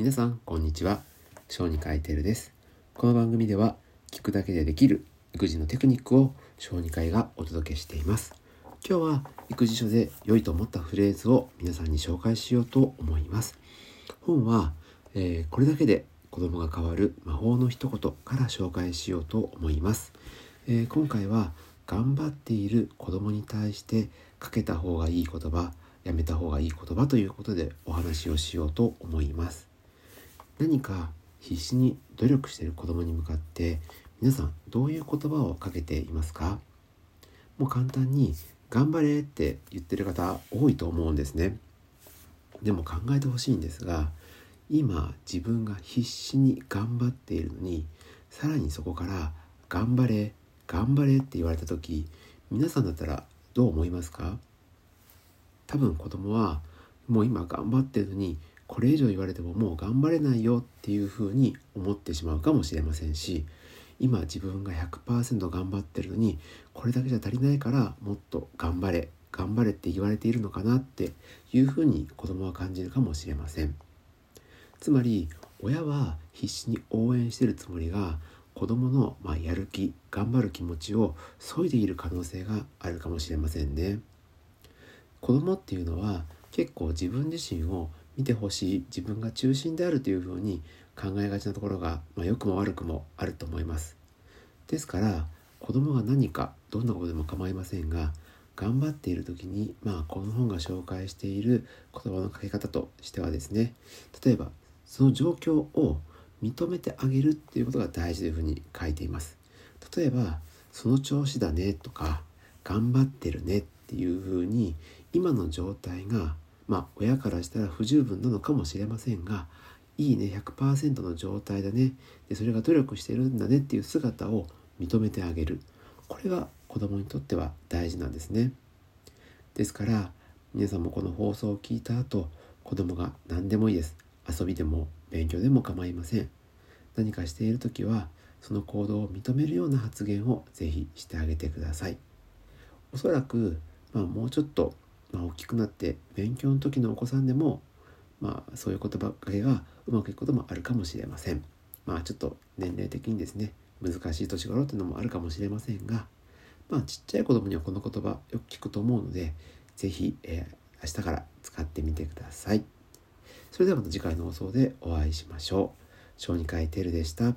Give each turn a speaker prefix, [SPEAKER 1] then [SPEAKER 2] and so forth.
[SPEAKER 1] 皆さんこんにちは。小児科医テルです。この番組では聞くだけでできる育児のテクニックを小児科医がお届けしています。今日は育児書で良いと思ったフレーズを皆さんに紹介しようと思います。本は、えー、これだけで子供が変わる魔法の一言から紹介しようと思います、えー、今回は頑張っている子供に対してかけた方がいい言葉やめた方がいい言葉ということでお話をしようと思います。何か必死に努力している子供に向かって皆さんどういう言葉をかけていますか？もう簡単に頑張れって言ってる方多いと思うんですね。でも考えてほしいんですが今自分が必死に頑張っているのにさらにそこから頑張れ頑張れって言われた時皆さんだったらどう思いますか？多分子供はもう今頑張ってるのにこれ以上言われてももう頑張れないよっていうふうに思ってしまうかもしれませんし今自分が100%頑張ってるのにこれだけじゃ足りないからもっと頑張れ頑張れって言われているのかなっていうふうに子供は感じるかもしれませんつまり親は必死に応援してるつもりが子供のまやる気頑張る気持ちを削いでいる可能性があるかもしれませんね。子供っていうのは結構自分自身を見てほしい自分が中心であるというふうに考えがちなところが、まあ、良くも悪くもあると思います。ですから子供が何かどんなことでも構いませんが頑張っている時にまあこの本が紹介している言葉のかけ方としてはですね例えばその状況を認めてあげるっていうことが大事というふうに書いています。例えばその調子だねとか頑張ってるねっていうふうに今の状態がまあ親からしたら不十分なのかもしれませんがいいね100%の状態だね。でそれが努力してるんだねっていう姿を認めてあげる。これが子供にとっては大事なんですね。ですから皆さんもこの放送を聞いた後子供が何でもいいです。遊びでも勉強でも構いません。何かしている時はその行動を認めるような発言をぜひしてあげてください。おそらく、まあ、もうちょっとまあ、大きくなって勉強の時のお子さんでも、まあ、そういう言葉かけがうまくいくこともあるかもしれません。まあちょっと年齢的にですね難しい年頃っていうのもあるかもしれませんが、まあ、ちっちゃい子供にはこの言葉よく聞くと思うので是非、えー、明日から使ってみてください。それではまた次回の放送でお会いしましょう。小児科医テルでした。